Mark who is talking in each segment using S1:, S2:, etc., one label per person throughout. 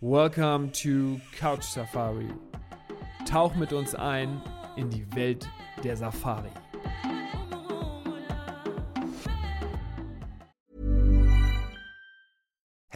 S1: Welcome to Couch Safari. Tauch mit uns ein in die Welt der Safari.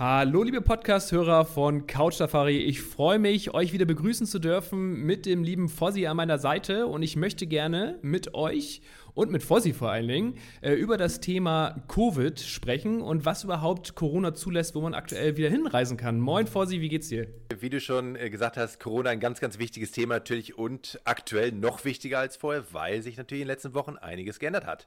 S1: Hallo, liebe Podcast-Hörer von Couch Safari. Ich freue mich, euch wieder begrüßen zu dürfen mit dem lieben Fossi an meiner Seite. Und ich möchte gerne mit euch und mit Fossi vor allen Dingen äh, über das Thema Covid sprechen und was überhaupt Corona zulässt, wo man aktuell wieder hinreisen kann. Moin Fossi, wie geht's dir?
S2: Wie du schon äh, gesagt hast, Corona ein ganz, ganz wichtiges Thema natürlich und aktuell noch wichtiger als vorher, weil sich natürlich in den letzten Wochen einiges geändert hat.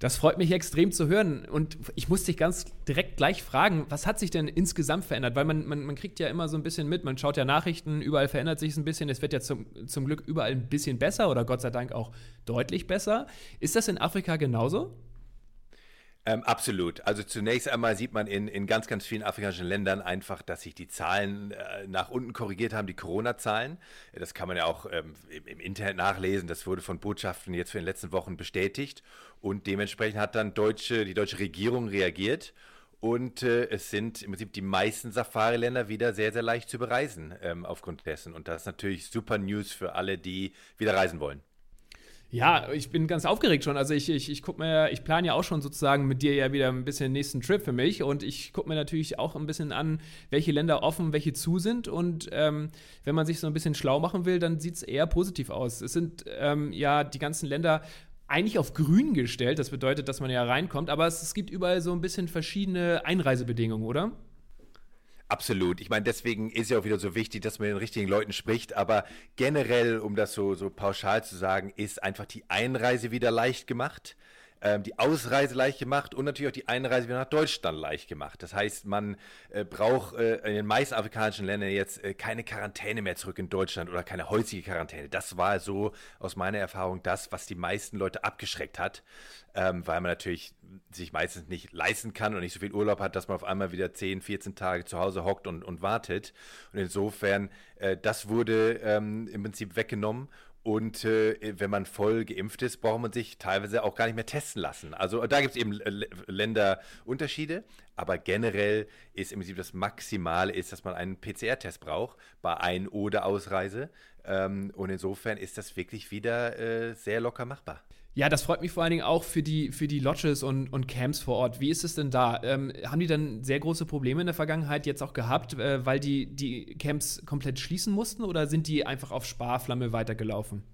S1: Das freut mich extrem zu hören. Und ich muss dich ganz direkt gleich fragen, was hat sich denn insgesamt verändert? Weil man, man, man kriegt ja immer so ein bisschen mit, man schaut ja Nachrichten, überall verändert sich es ein bisschen. Es wird ja zum, zum Glück überall ein bisschen besser oder Gott sei Dank auch deutlich besser. Ist das in Afrika genauso?
S2: Ähm, absolut. Also zunächst einmal sieht man in, in ganz, ganz vielen afrikanischen Ländern einfach, dass sich die Zahlen äh, nach unten korrigiert haben, die Corona-Zahlen. Das kann man ja auch ähm, im, im, Internet nachlesen. Das wurde von Botschaften jetzt für den letzten Wochen bestätigt. Und dementsprechend hat dann deutsche, die deutsche Regierung reagiert. Und äh, es sind im Prinzip die meisten Safari-Länder wieder sehr, sehr leicht zu bereisen ähm, aufgrund dessen. Und das ist natürlich super News für alle, die wieder reisen wollen.
S1: Ja, ich bin ganz aufgeregt schon. Also ich, ich, ich guck mir, ich plane ja auch schon sozusagen mit dir ja wieder ein bisschen den nächsten Trip für mich und ich gucke mir natürlich auch ein bisschen an, welche Länder offen, welche zu sind und ähm, wenn man sich so ein bisschen schlau machen will, dann sieht es eher positiv aus. Es sind ähm, ja die ganzen Länder eigentlich auf grün gestellt, das bedeutet, dass man ja reinkommt, aber es, es gibt überall so ein bisschen verschiedene Einreisebedingungen, oder?
S2: Absolut. Ich meine, deswegen ist ja auch wieder so wichtig, dass man mit den richtigen Leuten spricht. Aber generell, um das so, so pauschal zu sagen, ist einfach die Einreise wieder leicht gemacht ähm, die Ausreise leicht gemacht und natürlich auch die Einreise wieder nach Deutschland leicht gemacht. Das heißt, man äh, braucht äh, in den meisten afrikanischen Ländern jetzt äh, keine Quarantäne mehr zurück in Deutschland oder keine häusliche Quarantäne. Das war so aus meiner Erfahrung das, was die meisten Leute abgeschreckt hat, ähm, weil man natürlich sich meistens nicht leisten kann und nicht so viel Urlaub hat, dass man auf einmal wieder 10, 14 Tage zu Hause hockt und, und wartet. Und insofern, äh, das wurde ähm, im Prinzip weggenommen und äh, wenn man voll geimpft ist, braucht man sich teilweise auch gar nicht mehr testen lassen. Also da gibt es eben Länderunterschiede, aber generell ist im Prinzip das Maximale ist, dass man einen PCR-Test braucht bei Ein- oder Ausreise. Ähm, und insofern ist das wirklich wieder äh, sehr locker machbar.
S1: Ja, das freut mich vor allen Dingen auch für die, für die Lodges und, und Camps vor Ort. Wie ist es denn da? Ähm, haben die dann sehr große Probleme in der Vergangenheit jetzt auch gehabt, äh, weil die die Camps komplett schließen mussten oder sind die einfach auf Sparflamme weitergelaufen?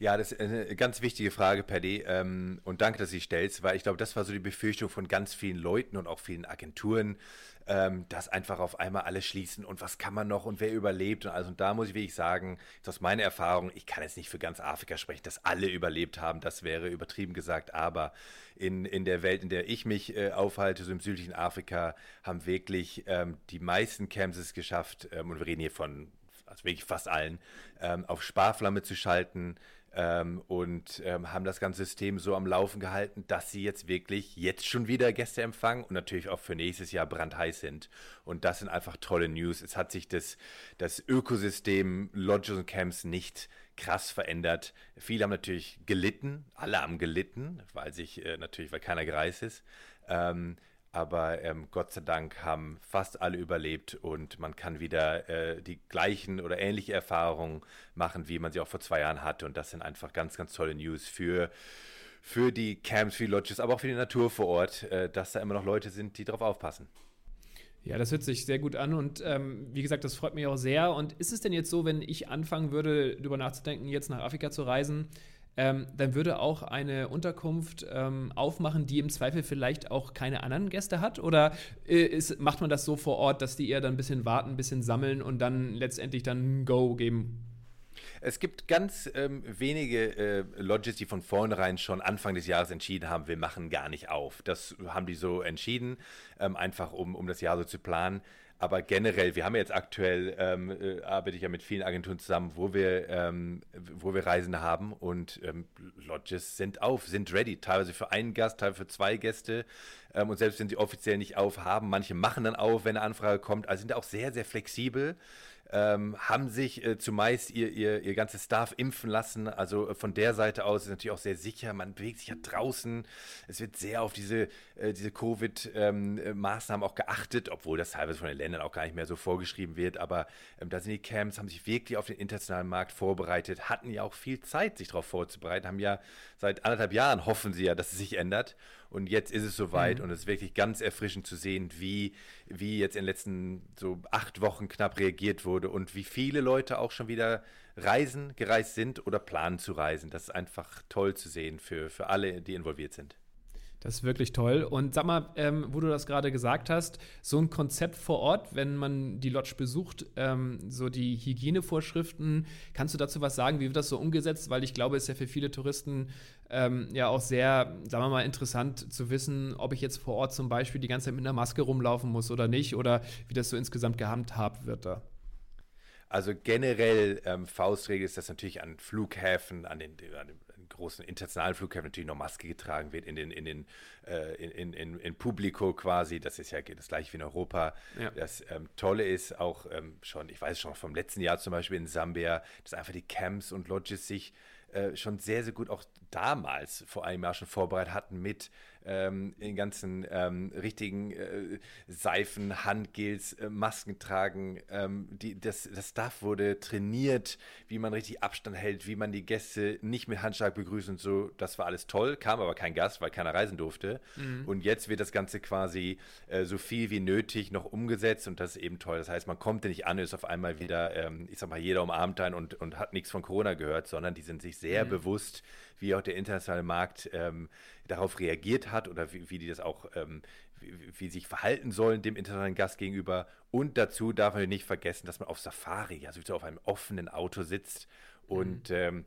S2: Ja, das ist eine ganz wichtige Frage, Paddy. Ähm, und danke, dass du sie stellst, weil ich glaube, das war so die Befürchtung von ganz vielen Leuten und auch vielen Agenturen, ähm, dass einfach auf einmal alle schließen und was kann man noch und wer überlebt und also. Und da muss ich wirklich sagen, aus meiner Erfahrung, ich kann jetzt nicht für ganz Afrika sprechen, dass alle überlebt haben, das wäre übertrieben gesagt, aber in, in der Welt, in der ich mich äh, aufhalte, so im südlichen Afrika, haben wirklich ähm, die meisten Camps es geschafft, und wir reden hier von also wirklich fast allen, auf Sparflamme zu schalten, ähm, und ähm, haben das ganze System so am Laufen gehalten, dass sie jetzt wirklich jetzt schon wieder Gäste empfangen und natürlich auch für nächstes Jahr brandheiß sind. Und das sind einfach tolle News. Es hat sich das, das Ökosystem Lodges und Camps nicht krass verändert. Viele haben natürlich gelitten, alle haben gelitten, weil sich äh, natürlich, weil keiner gereist ist. Ähm, aber ähm, Gott sei Dank haben fast alle überlebt und man kann wieder äh, die gleichen oder ähnliche Erfahrungen machen, wie man sie auch vor zwei Jahren hatte. Und das sind einfach ganz, ganz tolle News für, für die Camps, für die Lodges, aber auch für die Natur vor Ort, äh, dass da immer noch Leute sind, die darauf aufpassen.
S1: Ja, das hört sich sehr gut an und ähm, wie gesagt, das freut mich auch sehr. Und ist es denn jetzt so, wenn ich anfangen würde, darüber nachzudenken, jetzt nach Afrika zu reisen, ähm, dann würde auch eine Unterkunft ähm, aufmachen, die im Zweifel vielleicht auch keine anderen Gäste hat? Oder äh, ist, macht man das so vor Ort, dass die eher dann ein bisschen warten, ein bisschen sammeln und dann letztendlich dann Go geben?
S2: Es gibt ganz ähm, wenige äh, Lodges, die von vornherein schon Anfang des Jahres entschieden haben, wir machen gar nicht auf. Das haben die so entschieden, ähm, einfach um, um das Jahr so zu planen. Aber generell, wir haben jetzt aktuell, ähm, äh, arbeite ich ja mit vielen Agenturen zusammen, wo wir, ähm, wo wir Reisende haben und ähm, Lodges sind auf, sind ready, teilweise für einen Gast, teilweise für zwei Gäste. Ähm, und selbst wenn sie offiziell nicht auf haben, manche machen dann auf, wenn eine Anfrage kommt, also sind auch sehr, sehr flexibel ähm, haben sich äh, zumeist ihr, ihr, ihr ganzes Staff impfen lassen. Also äh, von der Seite aus ist natürlich auch sehr sicher. Man bewegt sich ja draußen. Es wird sehr auf diese, äh, diese Covid-Maßnahmen ähm, auch geachtet, obwohl das teilweise von den Ländern auch gar nicht mehr so vorgeschrieben wird. Aber ähm, da sind die Camps, haben sich wirklich auf den internationalen Markt vorbereitet, hatten ja auch viel Zeit, sich darauf vorzubereiten, haben ja seit anderthalb Jahren hoffen sie ja, dass es sich ändert. Und jetzt ist es soweit mhm. und es ist wirklich ganz erfrischend zu sehen, wie, wie jetzt in den letzten so acht Wochen knapp reagiert wurde und wie viele Leute auch schon wieder reisen, gereist sind oder planen zu reisen. Das ist einfach toll zu sehen für, für alle, die involviert sind.
S1: Das ist wirklich toll. Und sag mal, ähm, wo du das gerade gesagt hast, so ein Konzept vor Ort, wenn man die Lodge besucht, ähm, so die Hygienevorschriften, kannst du dazu was sagen? Wie wird das so umgesetzt? Weil ich glaube, es ist ja für viele Touristen ähm, ja auch sehr, sagen wir mal, interessant zu wissen, ob ich jetzt vor Ort zum Beispiel die ganze Zeit mit einer Maske rumlaufen muss oder nicht oder wie das so insgesamt gehandhabt wird da.
S2: Also generell ähm, Faustregel ist das natürlich an Flughäfen, an den, an den großen internationalen Flughäfen natürlich noch Maske getragen wird in den, in den, äh, in, in, in, Publico quasi. Das ist ja das gleiche wie in Europa. Ja. Das ähm, Tolle ist auch ähm, schon, ich weiß schon vom letzten Jahr zum Beispiel in Sambia, dass einfach die Camps und Lodges sich äh, schon sehr, sehr gut auch damals vor einem Jahr schon vorbereitet hatten mit ähm, den ganzen ähm, richtigen äh, Seifen, Handgels, äh, Masken tragen. Ähm, die, das, das Staff wurde trainiert, wie man richtig Abstand hält, wie man die Gäste nicht mit Handschlag begrüßt und so. Das war alles toll, kam aber kein Gast, weil keiner reisen durfte. Mhm. Und jetzt wird das Ganze quasi äh, so viel wie nötig noch umgesetzt und das ist eben toll. Das heißt, man kommt ja nicht an und ist auf einmal wieder, ähm, ich sag mal, jeder umarmt einen und, und hat nichts von Corona gehört, sondern die sind sich sehr mhm. bewusst, wie auch der internationale Markt ähm, darauf reagiert hat oder wie, wie die das auch, ähm, wie, wie sich verhalten sollen dem internationalen Gast gegenüber. Und dazu darf man nicht vergessen, dass man auf Safari, also auf einem offenen Auto sitzt und mhm. ähm,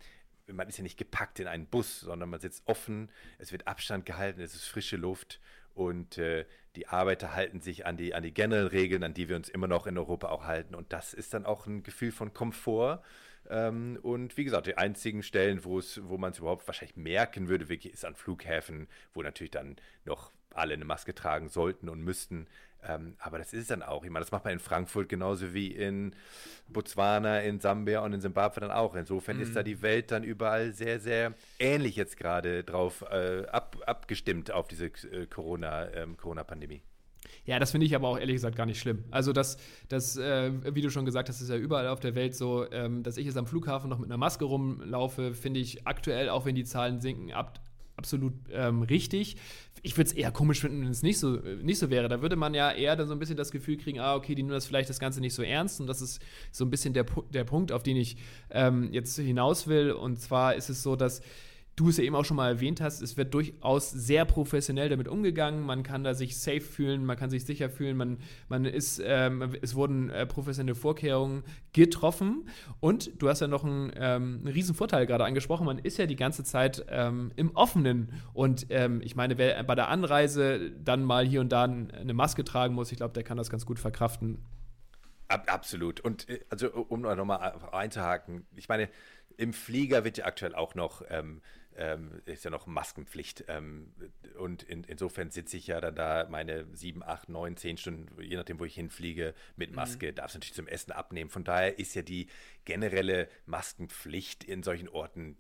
S2: man ist ja nicht gepackt in einen Bus, sondern man sitzt offen, es wird Abstand gehalten, es ist frische Luft und äh, die Arbeiter halten sich an die, an die generellen Regeln, an die wir uns immer noch in Europa auch halten. Und das ist dann auch ein Gefühl von Komfort, ähm, und wie gesagt, die einzigen Stellen, wo es, wo man es überhaupt wahrscheinlich merken würde, wirklich ist an Flughäfen, wo natürlich dann noch alle eine Maske tragen sollten und müssten. Ähm, aber das ist es dann auch. Ich meine, das macht man in Frankfurt genauso wie in Botswana, in Sambia und in Simbabwe dann auch. Insofern mhm. ist da mhm. die Welt dann überall sehr, sehr ähnlich jetzt gerade drauf äh, ab, abgestimmt auf diese äh, Corona, ähm, Corona-Pandemie.
S1: Ja, das finde ich aber auch ehrlich gesagt gar nicht schlimm. Also, das, das äh, wie du schon gesagt hast, ist ja überall auf der Welt so, ähm, dass ich jetzt am Flughafen noch mit einer Maske rumlaufe, finde ich aktuell, auch wenn die Zahlen sinken, ab, absolut ähm, richtig. Ich würde es eher komisch finden, wenn es nicht so, nicht so wäre. Da würde man ja eher dann so ein bisschen das Gefühl kriegen, ah, okay, die nehmen das vielleicht das Ganze nicht so ernst. Und das ist so ein bisschen der, der Punkt, auf den ich ähm, jetzt hinaus will. Und zwar ist es so, dass du es ja eben auch schon mal erwähnt hast, es wird durchaus sehr professionell damit umgegangen. Man kann da sich safe fühlen, man kann sich sicher fühlen, man, man ist, ähm, es wurden äh, professionelle Vorkehrungen getroffen. Und du hast ja noch einen, ähm, einen riesen Vorteil gerade angesprochen, man ist ja die ganze Zeit ähm, im Offenen. Und ähm, ich meine, wer bei der Anreise dann mal hier und da eine Maske tragen muss, ich glaube, der kann das ganz gut verkraften.
S2: absolut. Und äh, also um nochmal einzuhaken, ich meine, im Flieger wird ja aktuell auch noch ähm, ähm, ist ja noch Maskenpflicht. Ähm, und in, insofern sitze ich ja dann da meine sieben, acht, neun, zehn Stunden, je nachdem, wo ich hinfliege, mit mhm. Maske, mhm. darf es natürlich zum Essen abnehmen. Von daher ist ja die generelle Maskenpflicht in solchen Orten,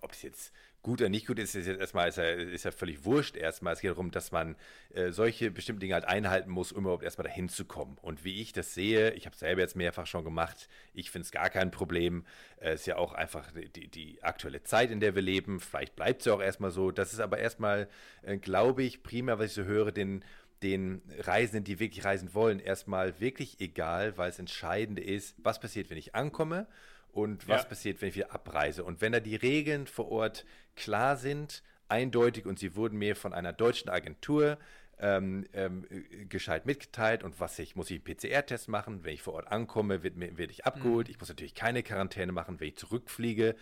S2: ob es jetzt gut oder nicht gut ist, ist jetzt erstmal ist ja, ist ja völlig wurscht. Erstmal es geht darum, dass man äh, solche bestimmten Dinge halt einhalten muss, um überhaupt erstmal dahin zu kommen. Und wie ich das sehe, ich habe es selber jetzt mehrfach schon gemacht, ich finde es gar kein Problem. Es äh, ist ja auch einfach die, die aktuelle Zeit, in der wir leben. Vielleicht bleibt es ja auch erstmal so. Das ist aber erstmal, äh, glaube ich, primär, was ich so höre, den den Reisenden, die wirklich reisen wollen, erstmal wirklich egal, weil es entscheidend ist, was passiert, wenn ich ankomme und was ja. passiert, wenn ich wieder abreise. Und wenn da die Regeln vor Ort klar sind, eindeutig und sie wurden mir von einer deutschen Agentur ähm, ähm, gescheit mitgeteilt und was ich, muss ich einen PCR-Test machen, wenn ich vor Ort ankomme, wird, werde ich abgeholt. Mhm. Ich muss natürlich keine Quarantäne machen, wenn ich zurückfliege,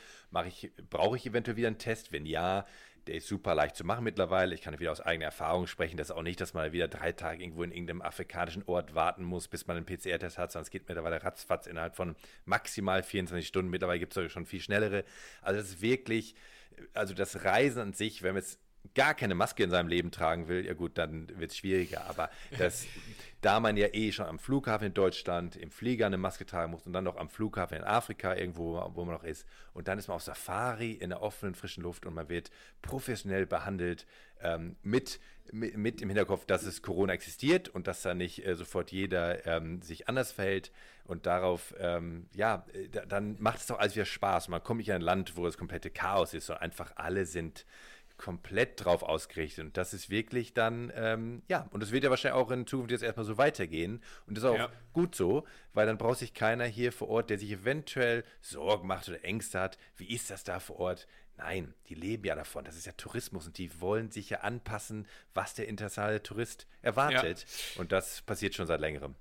S2: ich, brauche ich eventuell wieder einen Test, wenn ja, der ist super leicht zu machen mittlerweile. Ich kann wieder aus eigener Erfahrung sprechen. Das ist auch nicht, dass man wieder drei Tage irgendwo in irgendeinem afrikanischen Ort warten muss, bis man einen PCR-Test hat, sondern es geht mittlerweile ratzfatz innerhalb von maximal 24 Stunden. Mittlerweile gibt es schon viel schnellere. Also es ist wirklich, also das Reisen an sich, wenn man es gar keine Maske in seinem Leben tragen will, ja gut, dann wird es schwieriger. Aber das, da man ja eh schon am Flughafen in Deutschland im Flieger eine Maske tragen muss und dann noch am Flughafen in Afrika irgendwo, wo man noch ist, und dann ist man auf Safari in der offenen, frischen Luft und man wird professionell behandelt ähm, mit, mit, mit, im Hinterkopf, dass es Corona existiert und dass da nicht äh, sofort jeder ähm, sich anders verhält. Und darauf, ähm, ja, äh, dann macht es doch alles wieder Spaß. Man kommt nicht in ein Land, wo das komplette Chaos ist, sondern einfach alle sind komplett drauf ausgerichtet. Und das ist wirklich dann, ähm, ja, und es wird ja wahrscheinlich auch in Zukunft jetzt erstmal so weitergehen. Und das ist auch ja. gut so, weil dann braucht sich keiner hier vor Ort, der sich eventuell Sorgen macht oder Ängste hat. Wie ist das da vor Ort? Nein, die leben ja davon. Das ist ja Tourismus und die wollen sich ja anpassen, was der internationale Tourist erwartet. Ja. Und das passiert schon seit längerem.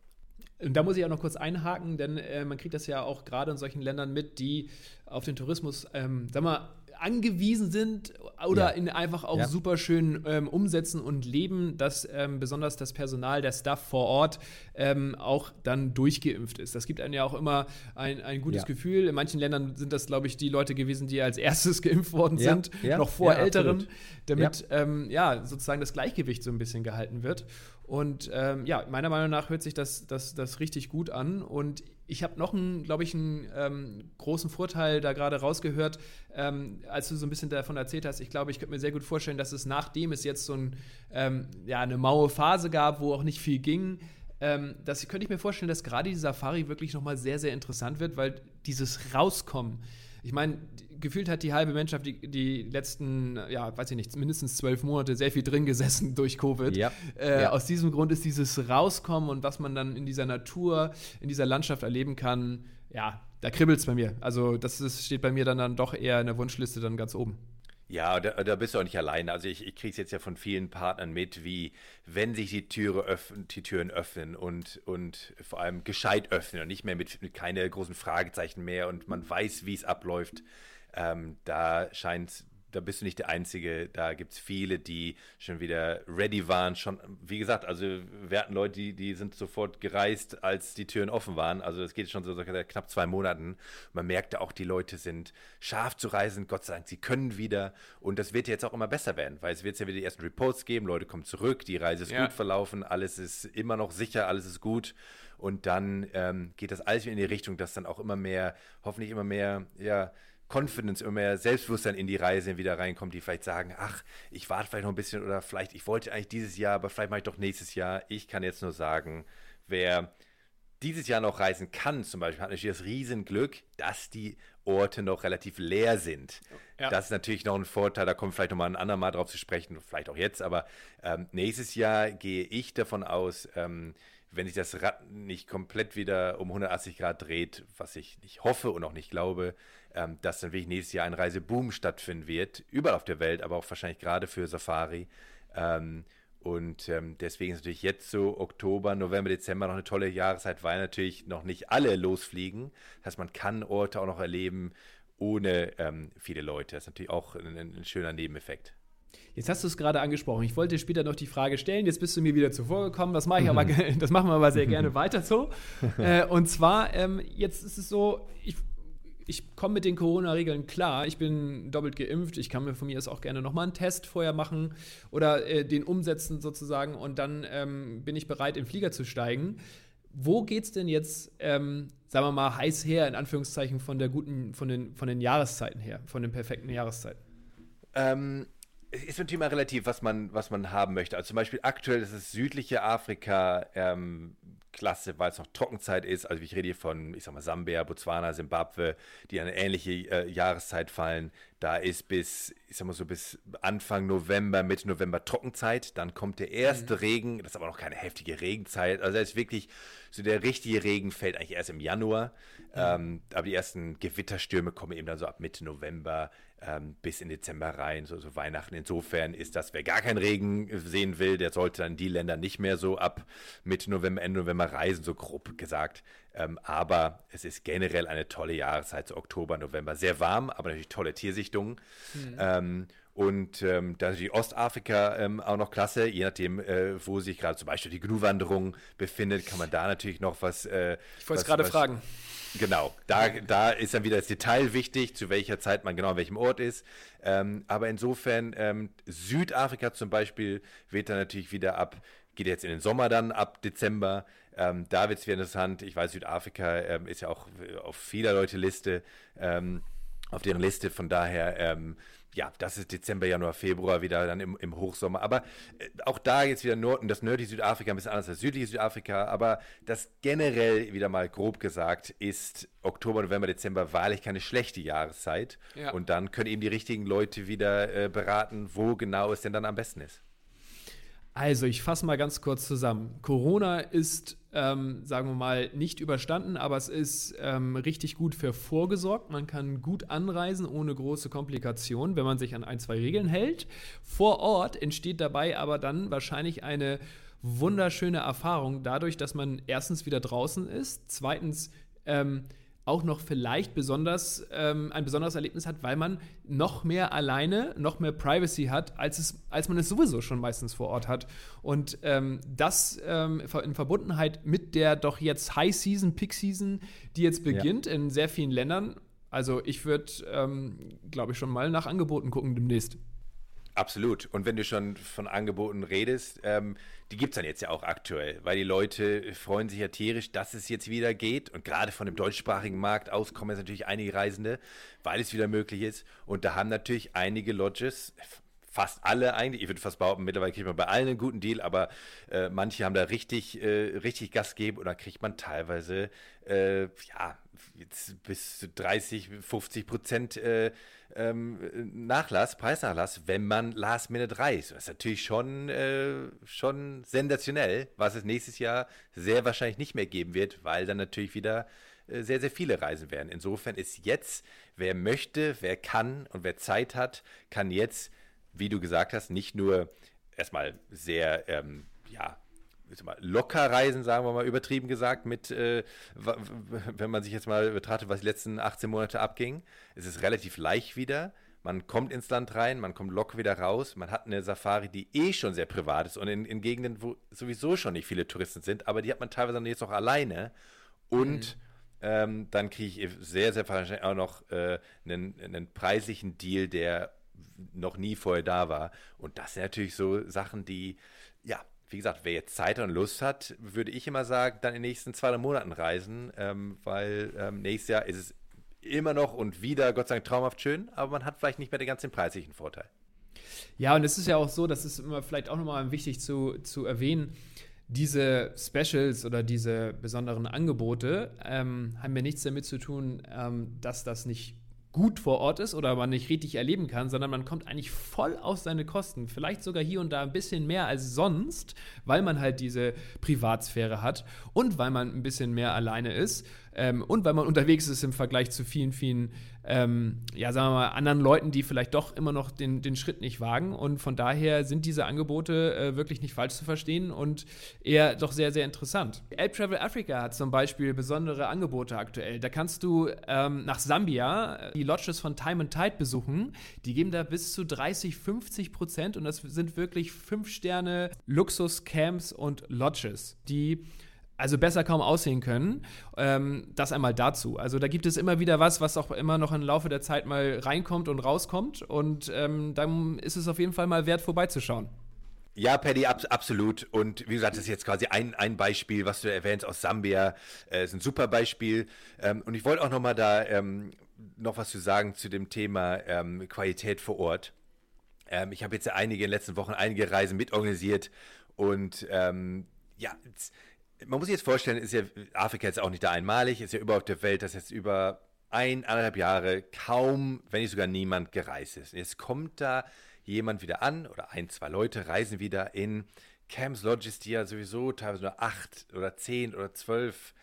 S1: Da muss ich auch noch kurz einhaken, denn äh, man kriegt das ja auch gerade in solchen Ländern mit, die auf den Tourismus, ähm, sag mal, angewiesen sind oder ja. in einfach auch ja. super schön ähm, umsetzen und leben, dass ähm, besonders das Personal, der Staff vor Ort ähm, auch dann durchgeimpft ist. Das gibt einem ja auch immer ein, ein gutes ja. Gefühl. In manchen Ländern sind das, glaube ich, die Leute gewesen, die als erstes geimpft worden sind, noch vor Älteren, damit ähm, ja. sozusagen das Gleichgewicht so ein bisschen gehalten wird. Und ähm, ja, meiner Meinung nach hört sich das, das, das richtig gut an. Und ich habe noch einen, glaube ich, einen ähm, großen Vorteil da gerade rausgehört, ähm, als du so ein bisschen davon erzählt hast. Ich glaube, ich könnte mir sehr gut vorstellen, dass es nachdem es jetzt so ein, ähm, ja, eine maue Phase gab, wo auch nicht viel ging, ähm, das könnte ich mir vorstellen, dass gerade die Safari wirklich nochmal sehr, sehr interessant wird, weil dieses Rauskommen, ich meine, gefühlt hat die halbe Menschheit die, die letzten, ja, weiß ich nicht, mindestens zwölf Monate sehr viel drin gesessen durch Covid. Ja. Äh, ja. Aus diesem Grund ist dieses Rauskommen und was man dann in dieser Natur, in dieser Landschaft erleben kann, ja, da kribbelt es bei mir. Also das ist, steht bei mir dann, dann doch eher in der Wunschliste dann ganz oben.
S2: Ja, da, da, bist du auch nicht alleine. Also ich, ich kriege es jetzt ja von vielen Partnern mit, wie wenn sich die Türe öffnen, die Türen öffnen und, und vor allem gescheit öffnen und nicht mehr mit, mit keine großen Fragezeichen mehr und man weiß, wie es abläuft. Ähm, da scheint da bist du nicht der Einzige. Da gibt es viele, die schon wieder ready waren. Schon, wie gesagt, also wir hatten Leute, die, die sind sofort gereist, als die Türen offen waren. Also das geht schon so seit knapp zwei Monaten. Man merkte auch, die Leute sind scharf zu reisen. Gott sei Dank, sie können wieder. Und das wird jetzt auch immer besser werden, weil es wird ja wieder die ersten Reports geben. Leute kommen zurück, die Reise ist ja. gut verlaufen, alles ist immer noch sicher, alles ist gut. Und dann ähm, geht das alles wieder in die Richtung, dass dann auch immer mehr, hoffentlich immer mehr, ja, Confidence, immer mehr Selbstbewusstsein in die Reise wieder reinkommt, die vielleicht sagen, ach, ich warte vielleicht noch ein bisschen oder vielleicht, ich wollte eigentlich dieses Jahr, aber vielleicht mache ich doch nächstes Jahr. Ich kann jetzt nur sagen, wer dieses Jahr noch reisen kann, zum Beispiel, hat natürlich das Riesenglück, dass die Orte noch relativ leer sind. Ja. Das ist natürlich noch ein Vorteil, da kommt vielleicht nochmal ein andermal drauf zu sprechen, vielleicht auch jetzt, aber ähm, nächstes Jahr gehe ich davon aus, ähm, wenn sich das Rad nicht komplett wieder um 180 Grad dreht, was ich nicht hoffe und auch nicht glaube, ähm, dass dann wirklich nächstes Jahr ein Reiseboom stattfinden wird, überall auf der Welt, aber auch wahrscheinlich gerade für Safari. Ähm, und ähm, deswegen ist natürlich jetzt so Oktober, November, Dezember noch eine tolle Jahreszeit, weil natürlich noch nicht alle losfliegen. Das heißt, man kann Orte auch noch erleben ohne ähm, viele Leute. Das ist natürlich auch ein, ein schöner Nebeneffekt.
S1: Jetzt hast du es gerade angesprochen. Ich wollte später noch die Frage stellen. Jetzt bist du mir wieder zuvor gekommen. Das mache ich aber, das machen wir aber sehr gerne weiter so. Äh, und zwar ähm, jetzt ist es so. Ich ich komme mit den Corona-Regeln klar. Ich bin doppelt geimpft. Ich kann mir von mir aus auch gerne nochmal einen Test vorher machen oder äh, den umsetzen sozusagen und dann ähm, bin ich bereit, in den Flieger zu steigen. Wo geht es denn jetzt, ähm, sagen wir mal, heiß her, in Anführungszeichen, von der guten, von den, von den Jahreszeiten her, von den perfekten Jahreszeiten?
S2: Ähm, ist natürlich immer relativ, was man, was man haben möchte. Also zum Beispiel aktuell ist es südliche Afrika ähm, klasse, weil es noch Trockenzeit ist. Also ich rede hier von, ich sag mal, Sambia, Botswana, Simbabwe, die in eine ähnliche äh, Jahreszeit fallen. Da ist bis, ich sag mal so, bis Anfang November, Mitte November Trockenzeit. Dann kommt der erste mhm. Regen. Das ist aber noch keine heftige Regenzeit. Also es ist wirklich, so der richtige Regen fällt eigentlich erst im Januar. Ähm, aber die ersten Gewitterstürme kommen eben dann so ab Mitte November. ähm, bis in Dezember rein, so, so, Weihnachten. Insofern ist das, wer gar keinen Regen sehen will, der sollte dann die Länder nicht mehr so ab Mitte November, Ende November reisen, so grob gesagt. Ähm, aber es ist generell eine tolle Jahreszeit, so Oktober, November. Sehr warm, aber natürlich tolle Tiersichtungen. Mhm. Und ähm, da ist die Ostafrika ähm, auch noch klasse, je nachdem, äh, wo sich gerade zum Beispiel die Gnu-Wanderung befindet, kann man da natürlich noch was. Äh,
S1: ich wollte es gerade fragen.
S2: Genau, da, da ist dann wieder das Detail wichtig, zu welcher Zeit man genau an welchem Ort ist. Ähm, aber insofern, ähm, Südafrika zum Beispiel wird dann natürlich wieder ab, geht jetzt in den Sommer dann ab Dezember. Ähm, da wird es wieder interessant. Ich weiß, Südafrika ähm, ist ja auch auf vieler Leute Liste, ähm, auf deren Liste. Von daher ähm, ja, das ist Dezember, Januar, Februar wieder dann im, im Hochsommer. Aber äh, auch da jetzt wieder Nord das nördliche Südafrika ein bisschen anders als südliche Südafrika. Aber das generell wieder mal grob gesagt ist Oktober, November, Dezember wahrlich keine schlechte Jahreszeit. Ja. Und dann können eben die richtigen Leute wieder äh, beraten, wo genau es denn dann am besten ist.
S1: Also, ich fasse mal ganz kurz zusammen. Corona ist, ähm, sagen wir mal, nicht überstanden, aber es ist ähm, richtig gut für vorgesorgt. Man kann gut anreisen ohne große Komplikationen, wenn man sich an ein, zwei Regeln hält. Vor Ort entsteht dabei aber dann wahrscheinlich eine wunderschöne Erfahrung dadurch, dass man erstens wieder draußen ist, zweitens ähm, auch noch vielleicht besonders ähm, ein besonderes Erlebnis hat, weil man noch mehr alleine, noch mehr Privacy hat, als, es, als man es sowieso schon meistens vor Ort hat. Und ähm, das ähm, in Verbundenheit mit der doch jetzt High Season, Peak Season, die jetzt beginnt ja. in sehr vielen Ländern. Also ich würde, ähm, glaube ich, schon mal nach Angeboten gucken demnächst.
S2: Absolut. Und wenn du schon von Angeboten redest, ähm, die gibt es dann jetzt ja auch aktuell, weil die Leute freuen sich ja tierisch, dass es jetzt wieder geht. Und gerade von dem deutschsprachigen Markt aus kommen jetzt natürlich einige Reisende, weil es wieder möglich ist. Und da haben natürlich einige Lodges, fast alle eigentlich, ich würde fast behaupten, mittlerweile kriegt man bei allen einen guten Deal, aber äh, manche haben da richtig, äh, richtig Gas gegeben und da kriegt man teilweise äh, ja, bis 30, 50 Prozent äh, ähm, Nachlass, Preisnachlass, wenn man Last Minute reist. Das ist natürlich schon, äh, schon sensationell, was es nächstes Jahr sehr wahrscheinlich nicht mehr geben wird, weil dann natürlich wieder äh, sehr, sehr viele reisen werden. Insofern ist jetzt, wer möchte, wer kann und wer Zeit hat, kann jetzt, wie du gesagt hast, nicht nur erstmal sehr, ähm, ja, locker reisen, sagen wir mal übertrieben gesagt, mit, äh, wenn man sich jetzt mal betrachtet, was die letzten 18 Monate abging. Es ist relativ leicht wieder. Man kommt ins Land rein, man kommt locker wieder raus. Man hat eine Safari, die eh schon sehr privat ist und in, in Gegenden, wo sowieso schon nicht viele Touristen sind, aber die hat man teilweise jetzt auch alleine. Und mhm. ähm, dann kriege ich sehr, sehr wahrscheinlich auch noch äh, einen, einen preislichen Deal, der noch nie vorher da war. Und das sind natürlich so Sachen, die, ja, wie gesagt, wer jetzt Zeit und Lust hat, würde ich immer sagen, dann in den nächsten zwei, drei Monaten reisen, ähm, weil ähm, nächstes Jahr ist es immer noch und wieder, Gott sei Dank, traumhaft schön, aber man hat vielleicht nicht mehr den ganzen preislichen Vorteil.
S1: Ja, und es ist ja auch so, das ist immer vielleicht auch nochmal wichtig zu, zu erwähnen, diese Specials oder diese besonderen Angebote ähm, haben ja nichts damit zu tun, ähm, dass das nicht gut vor Ort ist oder man nicht richtig erleben kann, sondern man kommt eigentlich voll auf seine Kosten. Vielleicht sogar hier und da ein bisschen mehr als sonst, weil man halt diese Privatsphäre hat und weil man ein bisschen mehr alleine ist ähm, und weil man unterwegs ist im Vergleich zu vielen, vielen ähm, ja, sagen wir mal, anderen Leuten, die vielleicht doch immer noch den, den Schritt nicht wagen. Und von daher sind diese Angebote äh, wirklich nicht falsch zu verstehen und eher doch sehr, sehr interessant. Elb Travel Africa hat zum Beispiel besondere Angebote aktuell. Da kannst du ähm, nach Sambia äh, die Lodges von Time and Tide besuchen. Die geben da bis zu 30, 50 Prozent und das sind wirklich fünf Sterne Luxus-Camps und Lodges, die also besser kaum aussehen können. Ähm, das einmal dazu. Also da gibt es immer wieder was, was auch immer noch im Laufe der Zeit mal reinkommt und rauskommt. Und ähm, dann ist es auf jeden Fall mal wert, vorbeizuschauen.
S2: Ja, Paddy, ab, absolut. Und wie gesagt, das ist jetzt quasi ein, ein Beispiel, was du erwähnst aus Sambia. Äh, ist ein super Beispiel. Ähm, und ich wollte auch noch mal da ähm, noch was zu sagen zu dem Thema ähm, Qualität vor Ort. Ähm, ich habe jetzt einige in den letzten Wochen einige Reisen mitorganisiert und ja, man muss sich jetzt vorstellen, ist ja Afrika jetzt auch nicht da einmalig, ist ja überall auf der Welt, dass jetzt über ein, anderthalb Jahre kaum, wenn nicht sogar niemand gereist ist. Jetzt kommt da jemand wieder an oder ein, zwei Leute reisen wieder in Camps Lodges, die ja sowieso teilweise nur acht oder zehn oder zwölf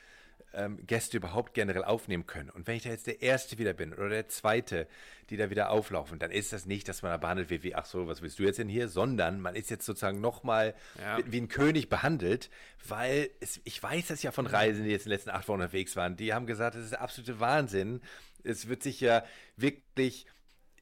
S2: ähm, Gäste überhaupt generell aufnehmen können. Und wenn ich da jetzt der Erste wieder bin oder der Zweite, die da wieder auflaufen, dann ist das nicht, dass man da behandelt wird wie, ach so, was willst du jetzt denn hier, sondern man ist jetzt sozusagen nochmal ja. wie ein König behandelt, weil es, ich weiß das ja von Reisen, die jetzt in den letzten acht Wochen unterwegs waren, die haben gesagt, das ist der absolute Wahnsinn. Es wird sich ja wirklich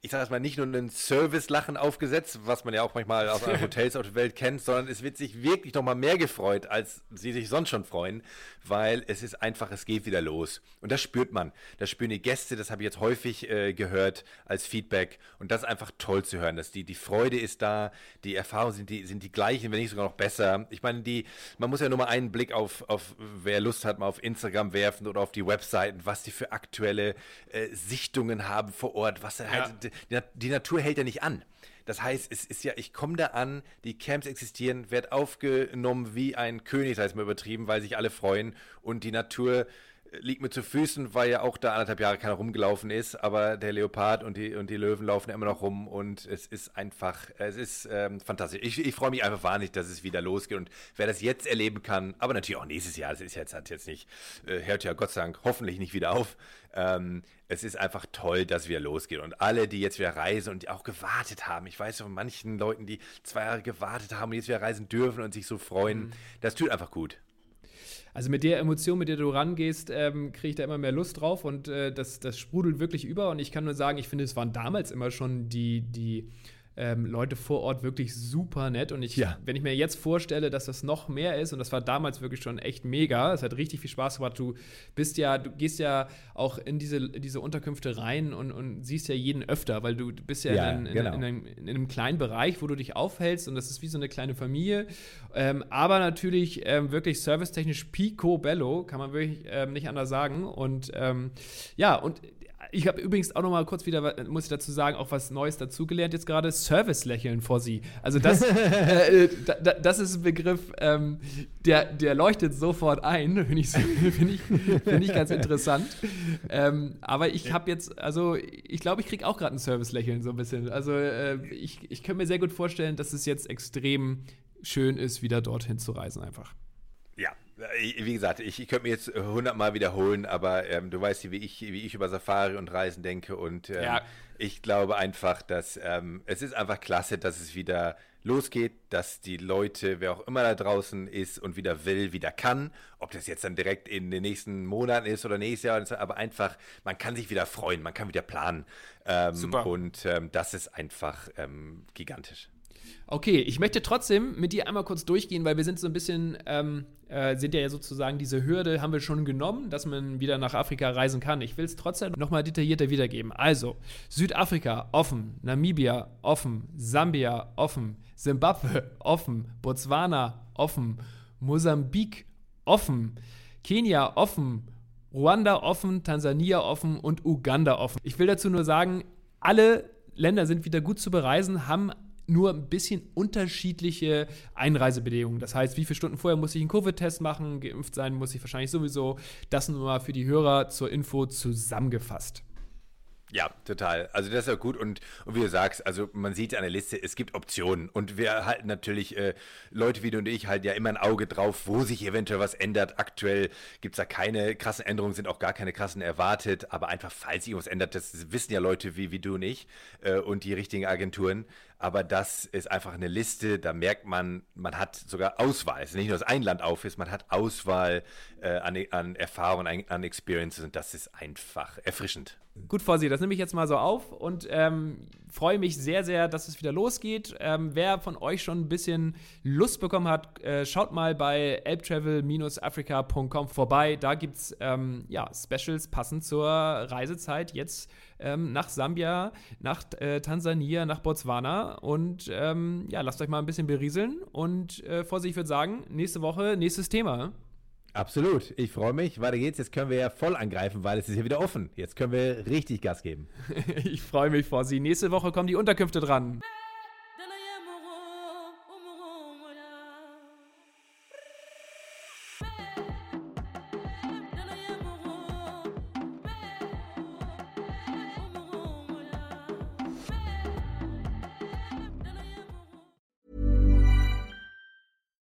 S2: ich sage mal, nicht nur ein Service-Lachen aufgesetzt, was man ja auch manchmal aus Hotels auf der Welt kennt, sondern es wird sich wirklich noch mal mehr gefreut, als sie sich sonst schon freuen, weil es ist einfach, es geht wieder los. Und das spürt man. Das spüren die Gäste, das habe ich jetzt häufig äh, gehört als Feedback. Und das ist einfach toll zu hören, dass die, die Freude ist da, die Erfahrungen sind die, sind die gleichen, wenn nicht sogar noch besser. Ich meine, die, man muss ja nur mal einen Blick auf, auf wer Lust hat, mal auf Instagram werfen oder auf die Webseiten, was die für aktuelle äh, Sichtungen haben vor Ort, was ja. halt die, Natur hält ja nicht an. Das heißt, es ist ja, ich komme da an, die Camps existieren, werde aufgenommen wie ein König, sei es mal übertrieben, weil sich alle freuen und die Natur liegt mir zu Füßen, weil ja auch da anderthalb Jahre keiner rumgelaufen ist, aber der Leopard und die, und die Löwen laufen immer noch rum und es ist einfach, es ist ähm, fantastisch. Ich, ich freue mich einfach wahnsinnig, dass es wieder losgeht und wer das jetzt erleben kann, aber natürlich auch nächstes Jahr, das ist jetzt, hat jetzt nicht, äh, hört ja Gott sei Dank hoffentlich nicht wieder auf. Ähm, es ist einfach toll, dass wir losgehen und alle, die jetzt wieder reisen und die auch gewartet haben, ich weiß von manchen Leuten, die zwei Jahre gewartet haben und jetzt wieder reisen dürfen und sich so freuen, mhm. das tut einfach gut
S1: also mit der Emotion, mit der du rangehst, ähm, kriege ich da immer mehr Lust drauf und äh, das, das sprudelt wirklich über. Und ich kann nur sagen, ich finde, es waren damals immer schon die, die ähm, Leute vor Ort wirklich super nett. Und ich, ja. wenn ich mir jetzt vorstelle, dass das noch mehr ist, und das war damals wirklich schon echt mega, es hat richtig viel Spaß gemacht. Du bist ja, du gehst ja auch in diese, diese Unterkünfte rein und, und siehst ja jeden öfter, weil du bist ja, ja in, in, genau. in, einem, in, einem, kleinen Bereich, wo du dich aufhältst und das ist wie so eine kleine Familie. Ähm, aber natürlich ähm, wirklich servicetechnisch picobello, kann man wirklich ähm, nicht anders sagen. Und ähm, ja, und ich habe übrigens auch noch mal kurz wieder, muss ich dazu sagen, auch was Neues dazugelernt jetzt gerade, Service-Lächeln vor sie. Also das, äh, da, das ist ein Begriff, ähm, der, der leuchtet sofort ein, finde ich, find ich, find ich ganz interessant. Ähm, aber ich habe jetzt, also ich glaube, ich kriege auch gerade ein Service-Lächeln so ein bisschen. Also äh, ich, ich könnte mir sehr gut vorstellen, dass es jetzt extrem schön ist, wieder dorthin zu reisen einfach.
S2: Ja, wie gesagt, ich, ich könnte mir jetzt hundertmal wiederholen, aber ähm, du weißt, wie ich, wie ich über Safari und Reisen denke und ähm, ja. ich glaube einfach, dass ähm, es ist einfach klasse, dass es wieder losgeht, dass die Leute, wer auch immer da draußen ist und wieder will, wieder kann. Ob das jetzt dann direkt in den nächsten Monaten ist oder nächstes Jahr, aber einfach, man kann sich wieder freuen, man kann wieder planen. Ähm, Super. Und ähm, das ist einfach ähm, gigantisch.
S1: Okay, ich möchte trotzdem mit dir einmal kurz durchgehen, weil wir sind so ein bisschen, ähm, äh, sind ja sozusagen diese Hürde haben wir schon genommen, dass man wieder nach Afrika reisen kann. Ich will es trotzdem nochmal detaillierter wiedergeben. Also, Südafrika offen, Namibia offen, Sambia offen, Simbabwe offen, Botswana offen, Mosambik offen, Kenia offen, Ruanda offen, Tansania offen und Uganda offen. Ich will dazu nur sagen, alle Länder sind wieder gut zu bereisen, haben nur ein bisschen unterschiedliche Einreisebedingungen. Das heißt, wie viele Stunden vorher muss ich einen Covid-Test machen, geimpft sein muss ich wahrscheinlich sowieso. Das nur mal für die Hörer zur Info zusammengefasst.
S2: Ja, total. Also das ist ja gut und, und wie du sagst, also man sieht an der Liste, es gibt Optionen und wir halten natürlich, äh, Leute wie du und ich halten ja immer ein Auge drauf, wo sich eventuell was ändert. Aktuell gibt es da keine krassen Änderungen, sind auch gar keine krassen erwartet, aber einfach, falls sich was ändert, das wissen ja Leute wie, wie du und ich äh, und die richtigen Agenturen, aber das ist einfach eine Liste, da merkt man, man hat sogar Auswahl. Es ist nicht nur das ein Land auf ist, man hat Auswahl äh, an, an Erfahrungen, an Experiences und das ist einfach erfrischend.
S1: Gut, Fossi, das nehme ich jetzt mal so auf und ähm, freue mich sehr, sehr, dass es wieder losgeht. Ähm, wer von euch schon ein bisschen Lust bekommen hat, äh, schaut mal bei elbtravel-africa.com vorbei. Da gibt es ähm, ja, Specials passend zur Reisezeit jetzt ähm, nach Sambia, nach äh, Tansania, nach Botswana. Und ähm, ja, lasst euch mal ein bisschen berieseln. Und äh, Fossi, ich würde sagen, nächste Woche, nächstes Thema.
S2: Absolut. Ich freue mich. Weiter geht's. Jetzt können wir ja voll angreifen, weil es ist ja wieder offen. Jetzt können wir richtig Gas geben.
S1: ich freue mich vor Sie. Nächste Woche kommen die Unterkünfte dran.